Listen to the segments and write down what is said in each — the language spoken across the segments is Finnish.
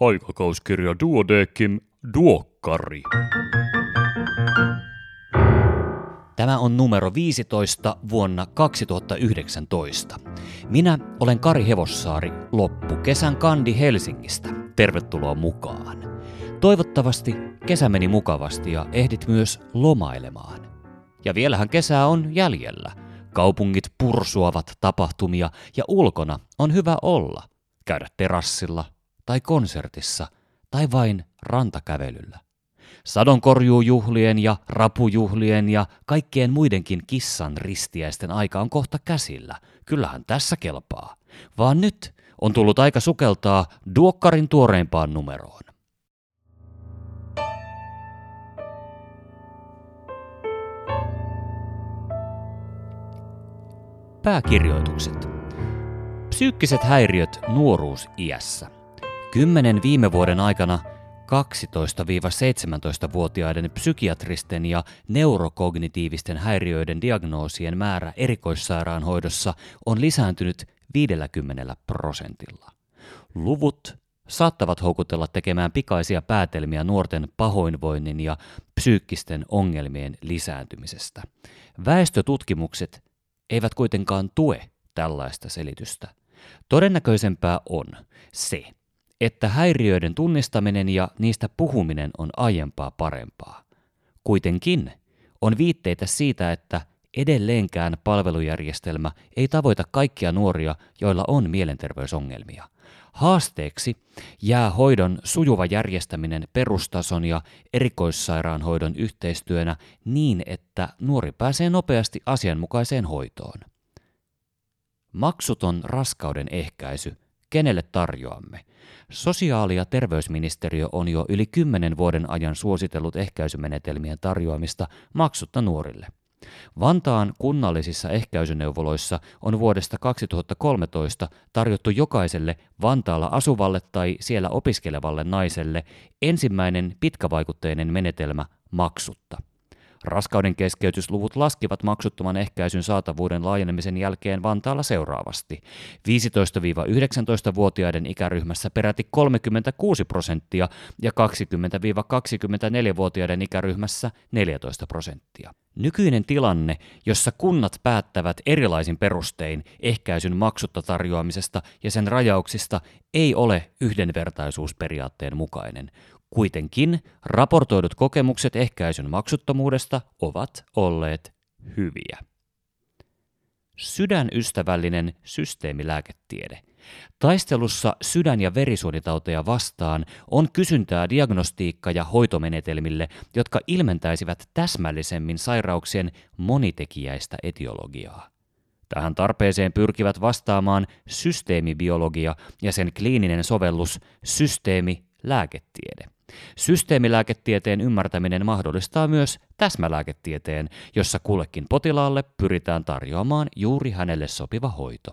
Aikakauskirja Duodekim Duokkari. Tämä on numero 15 vuonna 2019. Minä olen Kari Hevossaari, loppu kesän kandi Helsingistä. Tervetuloa mukaan. Toivottavasti kesä meni mukavasti ja ehdit myös lomailemaan. Ja vielähän kesää on jäljellä. Kaupungit pursuavat tapahtumia ja ulkona on hyvä olla. Käydä terassilla tai konsertissa tai vain rantakävelyllä. Sadonkorjuujuhlien ja rapujuhlien ja kaikkien muidenkin kissan ristiäisten aika on kohta käsillä. Kyllähän tässä kelpaa. Vaan nyt on tullut aika sukeltaa Duokkarin tuoreimpaan numeroon. Pääkirjoitukset. Psyykkiset häiriöt nuoruusiässä. Kymmenen viime vuoden aikana 12-17-vuotiaiden psykiatristen ja neurokognitiivisten häiriöiden diagnoosien määrä erikoissairaanhoidossa on lisääntynyt 50 prosentilla. Luvut saattavat houkutella tekemään pikaisia päätelmiä nuorten pahoinvoinnin ja psyykkisten ongelmien lisääntymisestä. Väestötutkimukset eivät kuitenkaan tue tällaista selitystä. Todennäköisempää on se, että häiriöiden tunnistaminen ja niistä puhuminen on aiempaa parempaa. Kuitenkin on viitteitä siitä, että edelleenkään palvelujärjestelmä ei tavoita kaikkia nuoria, joilla on mielenterveysongelmia. Haasteeksi jää hoidon sujuva järjestäminen perustason ja erikoissairaanhoidon yhteistyönä niin, että nuori pääsee nopeasti asianmukaiseen hoitoon. Maksuton raskauden ehkäisy, kenelle tarjoamme? Sosiaali- ja terveysministeriö on jo yli kymmenen vuoden ajan suositellut ehkäisymenetelmien tarjoamista maksutta nuorille. Vantaan kunnallisissa ehkäisyneuvoloissa on vuodesta 2013 tarjottu jokaiselle Vantaalla asuvalle tai siellä opiskelevalle naiselle ensimmäinen pitkävaikutteinen menetelmä maksutta. Raskauden keskeytysluvut laskivat maksuttoman ehkäisyn saatavuuden laajenemisen jälkeen Vantaalla seuraavasti. 15-19-vuotiaiden ikäryhmässä peräti 36 prosenttia ja 20-24-vuotiaiden ikäryhmässä 14 prosenttia. Nykyinen tilanne, jossa kunnat päättävät erilaisin perustein ehkäisyn maksutta tarjoamisesta ja sen rajauksista, ei ole yhdenvertaisuusperiaatteen mukainen. Kuitenkin raportoidut kokemukset ehkäisyn maksuttomuudesta ovat olleet hyviä. Sydänystävällinen systeemilääketiede. Taistelussa sydän- ja verisuonitauteja vastaan on kysyntää diagnostiikka- ja hoitomenetelmille, jotka ilmentäisivät täsmällisemmin sairauksien monitekijäistä etiologiaa. Tähän tarpeeseen pyrkivät vastaamaan systeemibiologia ja sen kliininen sovellus systeemilääketiede. Systeemilääketieteen ymmärtäminen mahdollistaa myös täsmälääketieteen, jossa kullekin potilaalle pyritään tarjoamaan juuri hänelle sopiva hoito.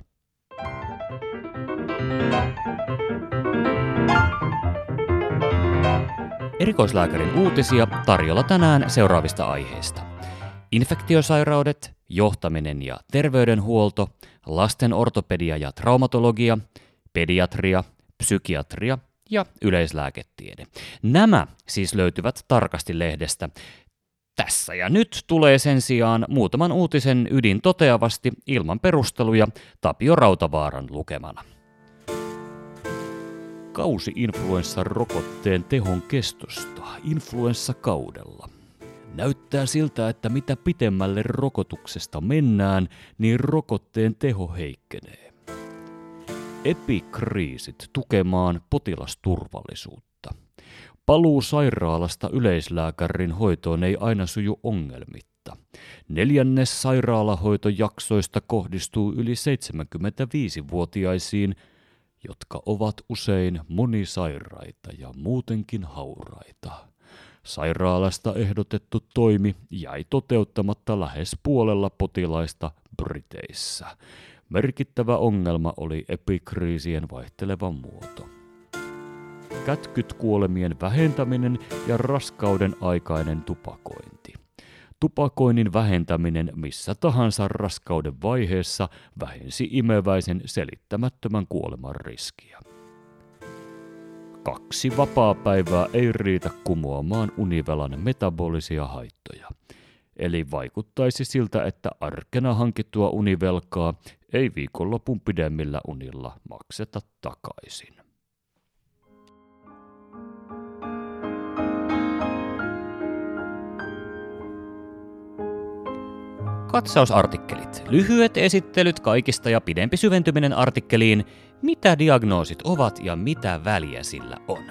Erikoislääkärin uutisia tarjolla tänään seuraavista aiheista. Infektiosairaudet, johtaminen ja terveydenhuolto, lasten ortopedia ja traumatologia, pediatria, psykiatria – ja yleislääketiede. Nämä siis löytyvät tarkasti lehdestä. Tässä ja nyt tulee sen sijaan muutaman uutisen ydin toteavasti ilman perusteluja Tapio Rautavaaran lukemana. Kausi-influenssan rokotteen tehon kestosta influenssakaudella. Näyttää siltä, että mitä pitemmälle rokotuksesta mennään, niin rokotteen teho heikkenee epikriisit tukemaan potilasturvallisuutta. Paluu sairaalasta yleislääkärin hoitoon ei aina suju ongelmitta. Neljännes sairaalahoitojaksoista kohdistuu yli 75-vuotiaisiin, jotka ovat usein monisairaita ja muutenkin hauraita. Sairaalasta ehdotettu toimi jäi toteuttamatta lähes puolella potilaista Briteissä. Merkittävä ongelma oli epikriisien vaihteleva muoto. Kätkyt-kuolemien vähentäminen ja raskauden aikainen tupakointi. Tupakoinnin vähentäminen missä tahansa raskauden vaiheessa vähensi imeväisen selittämättömän kuoleman riskiä. kaksi vapaapäivää ei riitä kumoamaan univelan metabolisia haittoja. Eli vaikuttaisi siltä, että arkena hankittua univelkaa ei viikonlopun pidemmillä unilla makseta takaisin. Katsausartikkelit. Lyhyet esittelyt kaikista ja pidempi syventyminen artikkeliin, mitä diagnoosit ovat ja mitä väliä sillä on.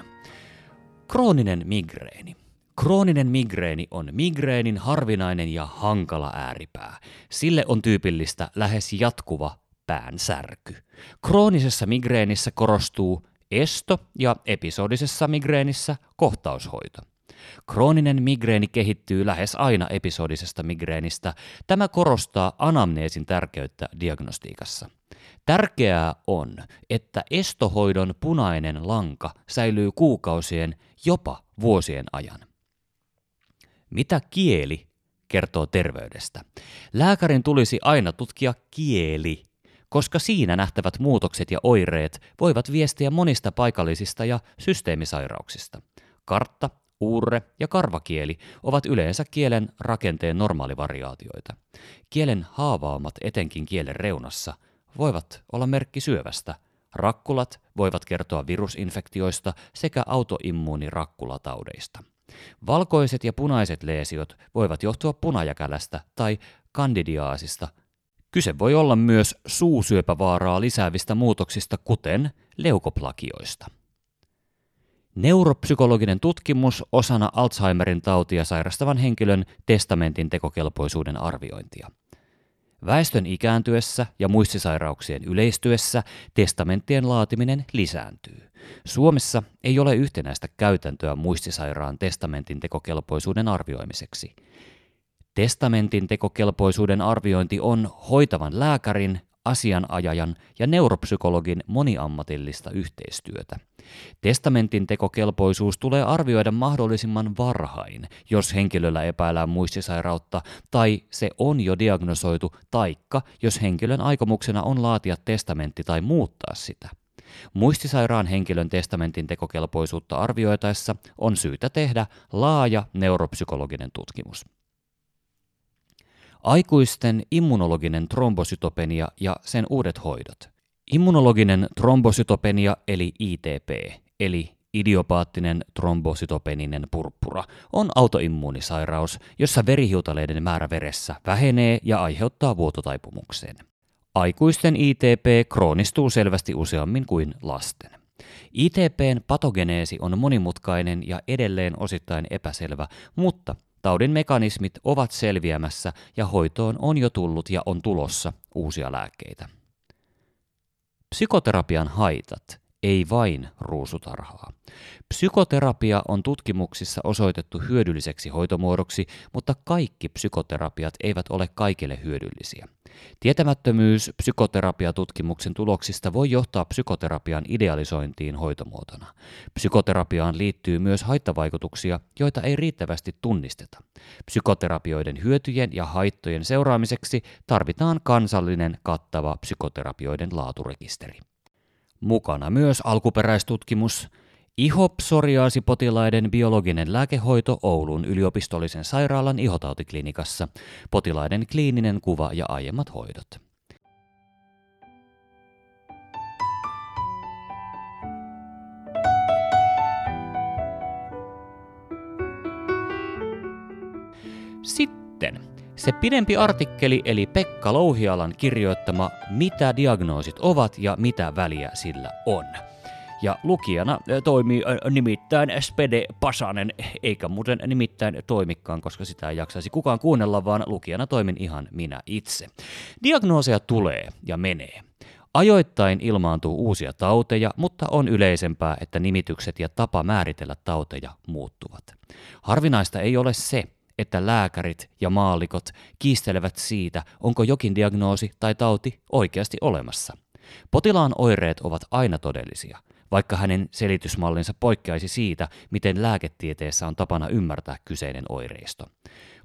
Krooninen migreeni. Krooninen migreeni on migreenin harvinainen ja hankala ääripää. Sille on tyypillistä lähes jatkuva päänsärky. Kroonisessa migreenissä korostuu esto ja episodisessa migreenissä kohtaushoito. Krooninen migreeni kehittyy lähes aina episodisesta migreenistä. Tämä korostaa anamneesin tärkeyttä diagnostiikassa. Tärkeää on, että estohoidon punainen lanka säilyy kuukausien, jopa vuosien ajan. Mitä kieli kertoo terveydestä? Lääkärin tulisi aina tutkia kieli, koska siinä nähtävät muutokset ja oireet voivat viestiä monista paikallisista ja systeemisairauksista. Kartta, uurre ja karvakieli ovat yleensä kielen rakenteen normaalivariaatioita. Kielen haavaamat etenkin kielen reunassa voivat olla merkki syövästä. Rakkulat voivat kertoa virusinfektioista sekä autoimmuunirakkulataudeista. Valkoiset ja punaiset leesiot voivat johtua punajakälästä tai kandidiaasista. Kyse voi olla myös suusyöpävaaraa lisäävistä muutoksista, kuten leukoplakioista. Neuropsykologinen tutkimus osana Alzheimerin tautia sairastavan henkilön testamentin tekokelpoisuuden arviointia. Väestön ikääntyessä ja muistisairauksien yleistyessä testamenttien laatiminen lisääntyy. Suomessa ei ole yhtenäistä käytäntöä muistisairaan testamentin tekokelpoisuuden arvioimiseksi. Testamentin tekokelpoisuuden arviointi on hoitavan lääkärin, asianajajan ja neuropsykologin moniammatillista yhteistyötä. Testamentin tekokelpoisuus tulee arvioida mahdollisimman varhain, jos henkilöllä epäillään muistisairautta tai se on jo diagnosoitu, taikka jos henkilön aikomuksena on laatia testamentti tai muuttaa sitä. Muistisairaan henkilön testamentin tekokelpoisuutta arvioitaessa on syytä tehdä laaja neuropsykologinen tutkimus. Aikuisten immunologinen trombosytopenia ja sen uudet hoidot. Immunologinen trombosytopenia eli ITP, eli idiopaattinen trombosytopeninen purppura, on autoimmuunisairaus, jossa verihiutaleiden määrä veressä vähenee ja aiheuttaa vuototaipumuksen. Aikuisten ITP kroonistuu selvästi useammin kuin lasten. ITPn patogeneesi on monimutkainen ja edelleen osittain epäselvä, mutta Taudin mekanismit ovat selviämässä ja hoitoon on jo tullut ja on tulossa uusia lääkkeitä. Psykoterapian haitat, ei vain ruusutarhaa. Psykoterapia on tutkimuksissa osoitettu hyödylliseksi hoitomuodoksi, mutta kaikki psykoterapiat eivät ole kaikille hyödyllisiä. Tietämättömyys psykoterapiatutkimuksen tuloksista voi johtaa psykoterapian idealisointiin hoitomuotona. Psykoterapiaan liittyy myös haittavaikutuksia, joita ei riittävästi tunnisteta. Psykoterapioiden hyötyjen ja haittojen seuraamiseksi tarvitaan kansallinen kattava psykoterapioiden laaturekisteri. Mukana myös alkuperäistutkimus, Ihopsoriaasipotilaiden biologinen lääkehoito Oulun yliopistollisen sairaalan ihotautiklinikassa, potilaiden kliininen kuva ja aiemmat hoidot. Sitten se pidempi artikkeli eli Pekka Louhialan kirjoittama Mitä diagnoosit ovat ja mitä väliä sillä on. Ja lukijana toimii nimittäin Spede Pasanen, eikä muuten nimittäin toimikaan, koska sitä ei jaksaisi kukaan kuunnella, vaan lukijana toimin ihan minä itse. Diagnooseja tulee ja menee. Ajoittain ilmaantuu uusia tauteja, mutta on yleisempää, että nimitykset ja tapa määritellä tauteja muuttuvat. Harvinaista ei ole se, että lääkärit ja maallikot kiistelevät siitä, onko jokin diagnoosi tai tauti oikeasti olemassa. Potilaan oireet ovat aina todellisia, vaikka hänen selitysmallinsa poikkeaisi siitä, miten lääketieteessä on tapana ymmärtää kyseinen oireisto.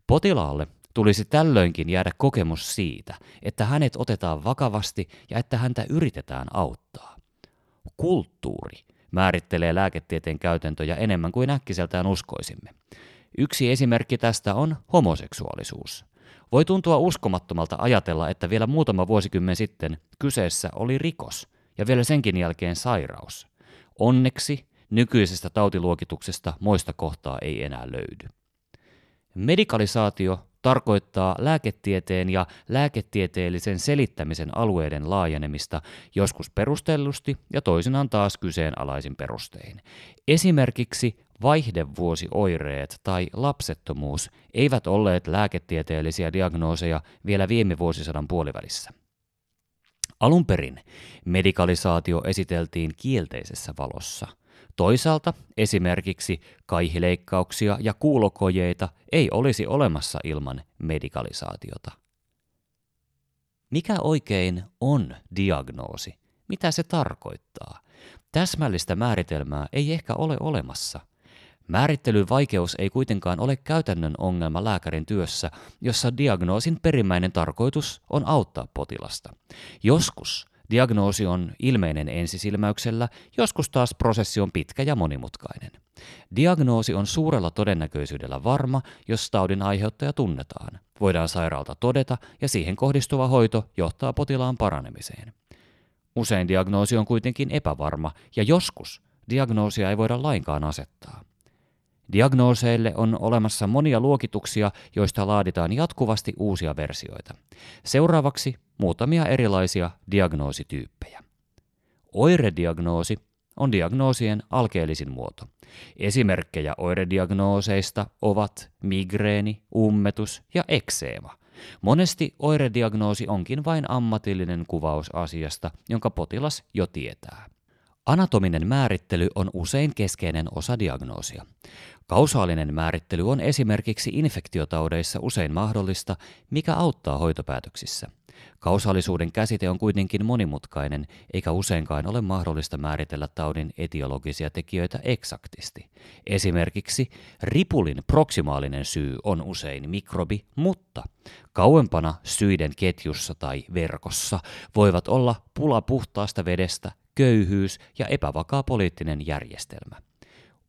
Potilaalle tulisi tällöinkin jäädä kokemus siitä, että hänet otetaan vakavasti ja että häntä yritetään auttaa. Kulttuuri määrittelee lääketieteen käytäntöjä enemmän kuin äkkiseltään uskoisimme. Yksi esimerkki tästä on homoseksuaalisuus. Voi tuntua uskomattomalta ajatella, että vielä muutama vuosikymmen sitten kyseessä oli rikos ja vielä senkin jälkeen sairaus. Onneksi nykyisestä tautiluokituksesta moista kohtaa ei enää löydy. Medikalisaatio tarkoittaa lääketieteen ja lääketieteellisen selittämisen alueiden laajenemista joskus perustellusti ja toisinaan taas kyseenalaisin perustein. Esimerkiksi vaihdevuosioireet tai lapsettomuus eivät olleet lääketieteellisiä diagnooseja vielä viime vuosisadan puolivälissä. Alun perin medikalisaatio esiteltiin kielteisessä valossa – Toisaalta esimerkiksi kaihileikkauksia ja kuulokojeita ei olisi olemassa ilman medikalisaatiota. Mikä oikein on diagnoosi? Mitä se tarkoittaa? Täsmällistä määritelmää ei ehkä ole olemassa. Määrittelyn vaikeus ei kuitenkaan ole käytännön ongelma lääkärin työssä, jossa diagnoosin perimmäinen tarkoitus on auttaa potilasta. Joskus Diagnoosi on ilmeinen ensisilmäyksellä, joskus taas prosessi on pitkä ja monimutkainen. Diagnoosi on suurella todennäköisyydellä varma, jos taudin aiheuttaja tunnetaan. Voidaan sairaalta todeta ja siihen kohdistuva hoito johtaa potilaan paranemiseen. Usein diagnoosi on kuitenkin epävarma ja joskus diagnoosia ei voida lainkaan asettaa. Diagnooseille on olemassa monia luokituksia, joista laaditaan jatkuvasti uusia versioita. Seuraavaksi muutamia erilaisia diagnoosityyppejä. Oirediagnoosi on diagnoosien alkeellisin muoto. Esimerkkejä oirediagnooseista ovat migreeni, ummetus ja ekseema. Monesti oirediagnoosi onkin vain ammatillinen kuvaus asiasta, jonka potilas jo tietää. Anatominen määrittely on usein keskeinen osa diagnoosia. Kausaalinen määrittely on esimerkiksi infektiotaudeissa usein mahdollista, mikä auttaa hoitopäätöksissä. Kausaalisuuden käsite on kuitenkin monimutkainen, eikä useinkaan ole mahdollista määritellä taudin etiologisia tekijöitä eksaktisti. Esimerkiksi ripulin proksimaalinen syy on usein mikrobi, mutta kauempana syiden ketjussa tai verkossa voivat olla pula puhtaasta vedestä, köyhyys ja epävakaa poliittinen järjestelmä.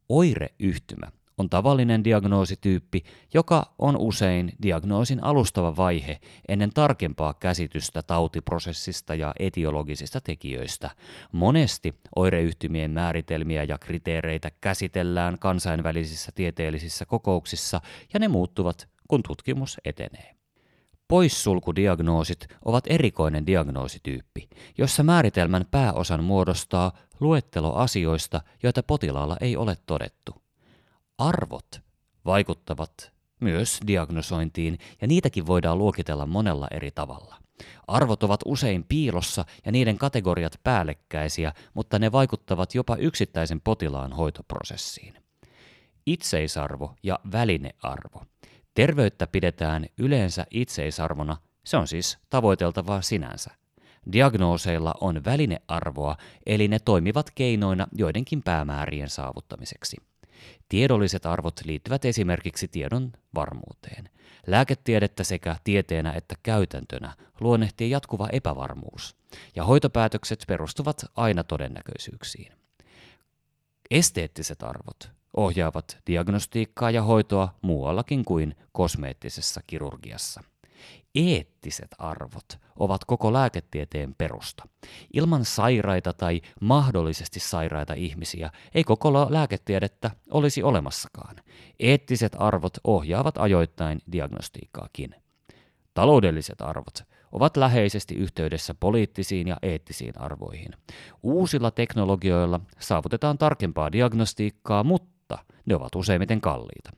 Oireyhtymä on tavallinen diagnoosityyppi, joka on usein diagnoosin alustava vaihe ennen tarkempaa käsitystä tautiprosessista ja etiologisista tekijöistä. Monesti oireyhtymien määritelmiä ja kriteereitä käsitellään kansainvälisissä tieteellisissä kokouksissa ja ne muuttuvat, kun tutkimus etenee. Poissulkudiagnoosit ovat erikoinen diagnoosityyppi, jossa määritelmän pääosan muodostaa luettelo asioista, joita potilaalla ei ole todettu. Arvot vaikuttavat myös diagnosointiin ja niitäkin voidaan luokitella monella eri tavalla. Arvot ovat usein piilossa ja niiden kategoriat päällekkäisiä, mutta ne vaikuttavat jopa yksittäisen potilaan hoitoprosessiin. Itseisarvo ja välinearvo – Terveyttä pidetään yleensä itseisarvona, se on siis tavoiteltavaa sinänsä. Diagnooseilla on välinearvoa, eli ne toimivat keinoina joidenkin päämäärien saavuttamiseksi. Tiedolliset arvot liittyvät esimerkiksi tiedon varmuuteen. Lääketiedettä sekä tieteenä että käytäntönä luonnehtii jatkuva epävarmuus, ja hoitopäätökset perustuvat aina todennäköisyyksiin. Esteettiset arvot ohjaavat diagnostiikkaa ja hoitoa muuallakin kuin kosmeettisessa kirurgiassa. Eettiset arvot ovat koko lääketieteen perusta. Ilman sairaita tai mahdollisesti sairaita ihmisiä ei koko lääketiedettä olisi olemassakaan. Eettiset arvot ohjaavat ajoittain diagnostiikkaakin. Taloudelliset arvot ovat läheisesti yhteydessä poliittisiin ja eettisiin arvoihin. Uusilla teknologioilla saavutetaan tarkempaa diagnostiikkaa, mutta ne ovat useimmiten kalliita.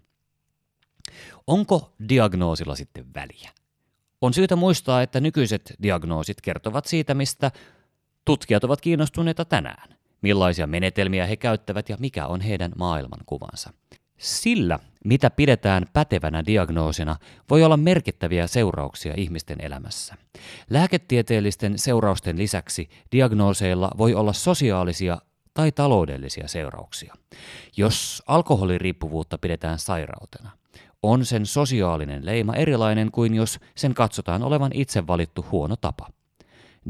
Onko diagnoosilla sitten väliä? On syytä muistaa, että nykyiset diagnoosit kertovat siitä, mistä tutkijat ovat kiinnostuneita tänään, millaisia menetelmiä he käyttävät ja mikä on heidän maailmankuvansa. Sillä, mitä pidetään pätevänä diagnoosina, voi olla merkittäviä seurauksia ihmisten elämässä. Lääketieteellisten seurausten lisäksi diagnooseilla voi olla sosiaalisia tai taloudellisia seurauksia. Jos alkoholiriippuvuutta pidetään sairautena, on sen sosiaalinen leima erilainen kuin jos sen katsotaan olevan itse valittu huono tapa.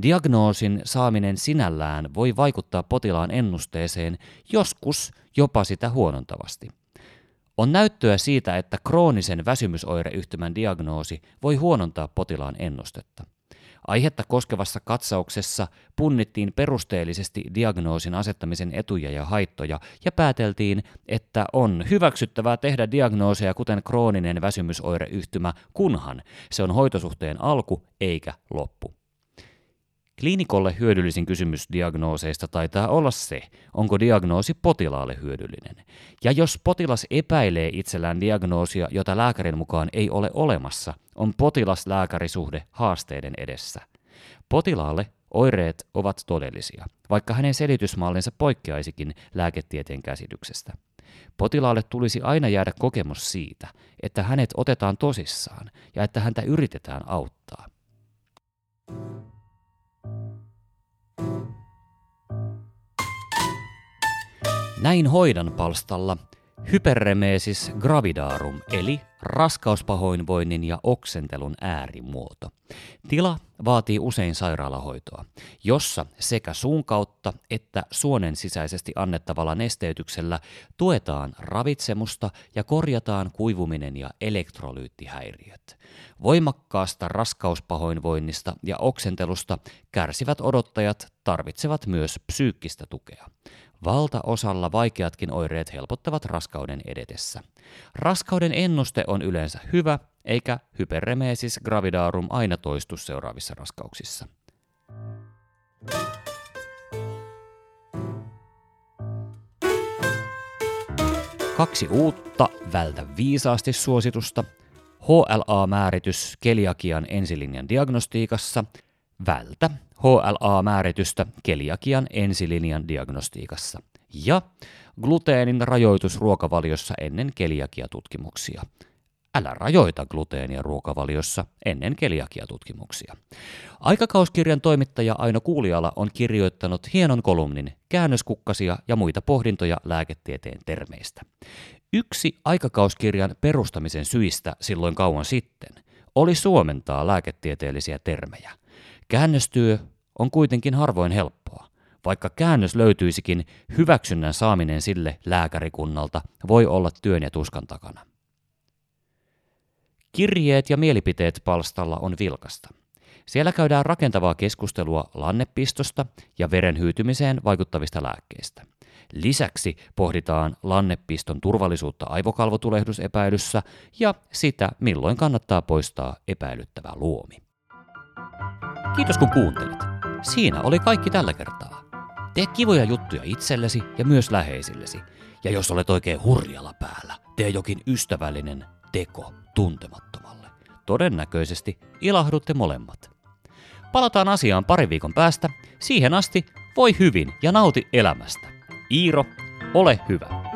Diagnoosin saaminen sinällään voi vaikuttaa potilaan ennusteeseen, joskus jopa sitä huonontavasti. On näyttöä siitä, että kroonisen väsymysoireyhtymän diagnoosi voi huonontaa potilaan ennustetta. Aihetta koskevassa katsauksessa punnittiin perusteellisesti diagnoosin asettamisen etuja ja haittoja ja pääteltiin, että on hyväksyttävää tehdä diagnooseja kuten krooninen väsymysoireyhtymä, kunhan se on hoitosuhteen alku eikä loppu. Kliinikolle hyödyllisin kysymys diagnooseista taitaa olla se, onko diagnoosi potilaalle hyödyllinen. Ja jos potilas epäilee itsellään diagnoosia, jota lääkärin mukaan ei ole olemassa, on potilas-lääkärisuhde haasteiden edessä. Potilaalle oireet ovat todellisia, vaikka hänen selitysmallinsa poikkeaisikin lääketieteen käsityksestä. Potilaalle tulisi aina jäädä kokemus siitä, että hänet otetaan tosissaan ja että häntä yritetään auttaa. Näin hoidan palstalla hyperremesis gravidarum eli raskauspahoinvoinnin ja oksentelun äärimuoto. Tila vaatii usein sairaalahoitoa, jossa sekä suun kautta että suonen sisäisesti annettavalla nesteytyksellä tuetaan ravitsemusta ja korjataan kuivuminen ja elektrolyyttihäiriöt. Voimakkaasta raskauspahoinvoinnista ja oksentelusta kärsivät odottajat tarvitsevat myös psyykkistä tukea. Valtaosalla vaikeatkin oireet helpottavat raskauden edetessä. Raskauden ennuste on yleensä hyvä, eikä hyperremesis gravidarum aina toistu seuraavissa raskauksissa. Kaksi uutta vältä viisaasti suositusta. HLA-määritys keliakian ensilinjan diagnostiikassa. Vältä HLA-määritystä keliakian ensilinjan diagnostiikassa ja gluteenin rajoitus ruokavaliossa ennen keliakiatutkimuksia. Älä rajoita gluteenia ruokavaliossa ennen keliakiatutkimuksia. Aikakauskirjan toimittaja Aino Kuuliala on kirjoittanut hienon kolumnin käännöskukkasia ja muita pohdintoja lääketieteen termeistä. Yksi aikakauskirjan perustamisen syistä silloin kauan sitten oli suomentaa lääketieteellisiä termejä. Käännöstyö on kuitenkin harvoin helppoa. Vaikka käännös löytyisikin, hyväksynnän saaminen sille lääkärikunnalta voi olla työn ja tuskan takana. Kirjeet ja mielipiteet palstalla on vilkasta. Siellä käydään rakentavaa keskustelua lannepistosta ja veren hyytymiseen vaikuttavista lääkkeistä. Lisäksi pohditaan lannepiston turvallisuutta aivokalvotulehdusepäilyssä ja sitä, milloin kannattaa poistaa epäilyttävä luomi. Kiitos kun kuuntelit. Siinä oli kaikki tällä kertaa. Tee kivoja juttuja itsellesi ja myös läheisillesi. Ja jos olet oikein hurjalla päällä, tee jokin ystävällinen teko tuntemattomalle. Todennäköisesti ilahdutte molemmat. Palataan asiaan pari viikon päästä. Siihen asti voi hyvin ja nauti elämästä. Iiro, ole hyvä.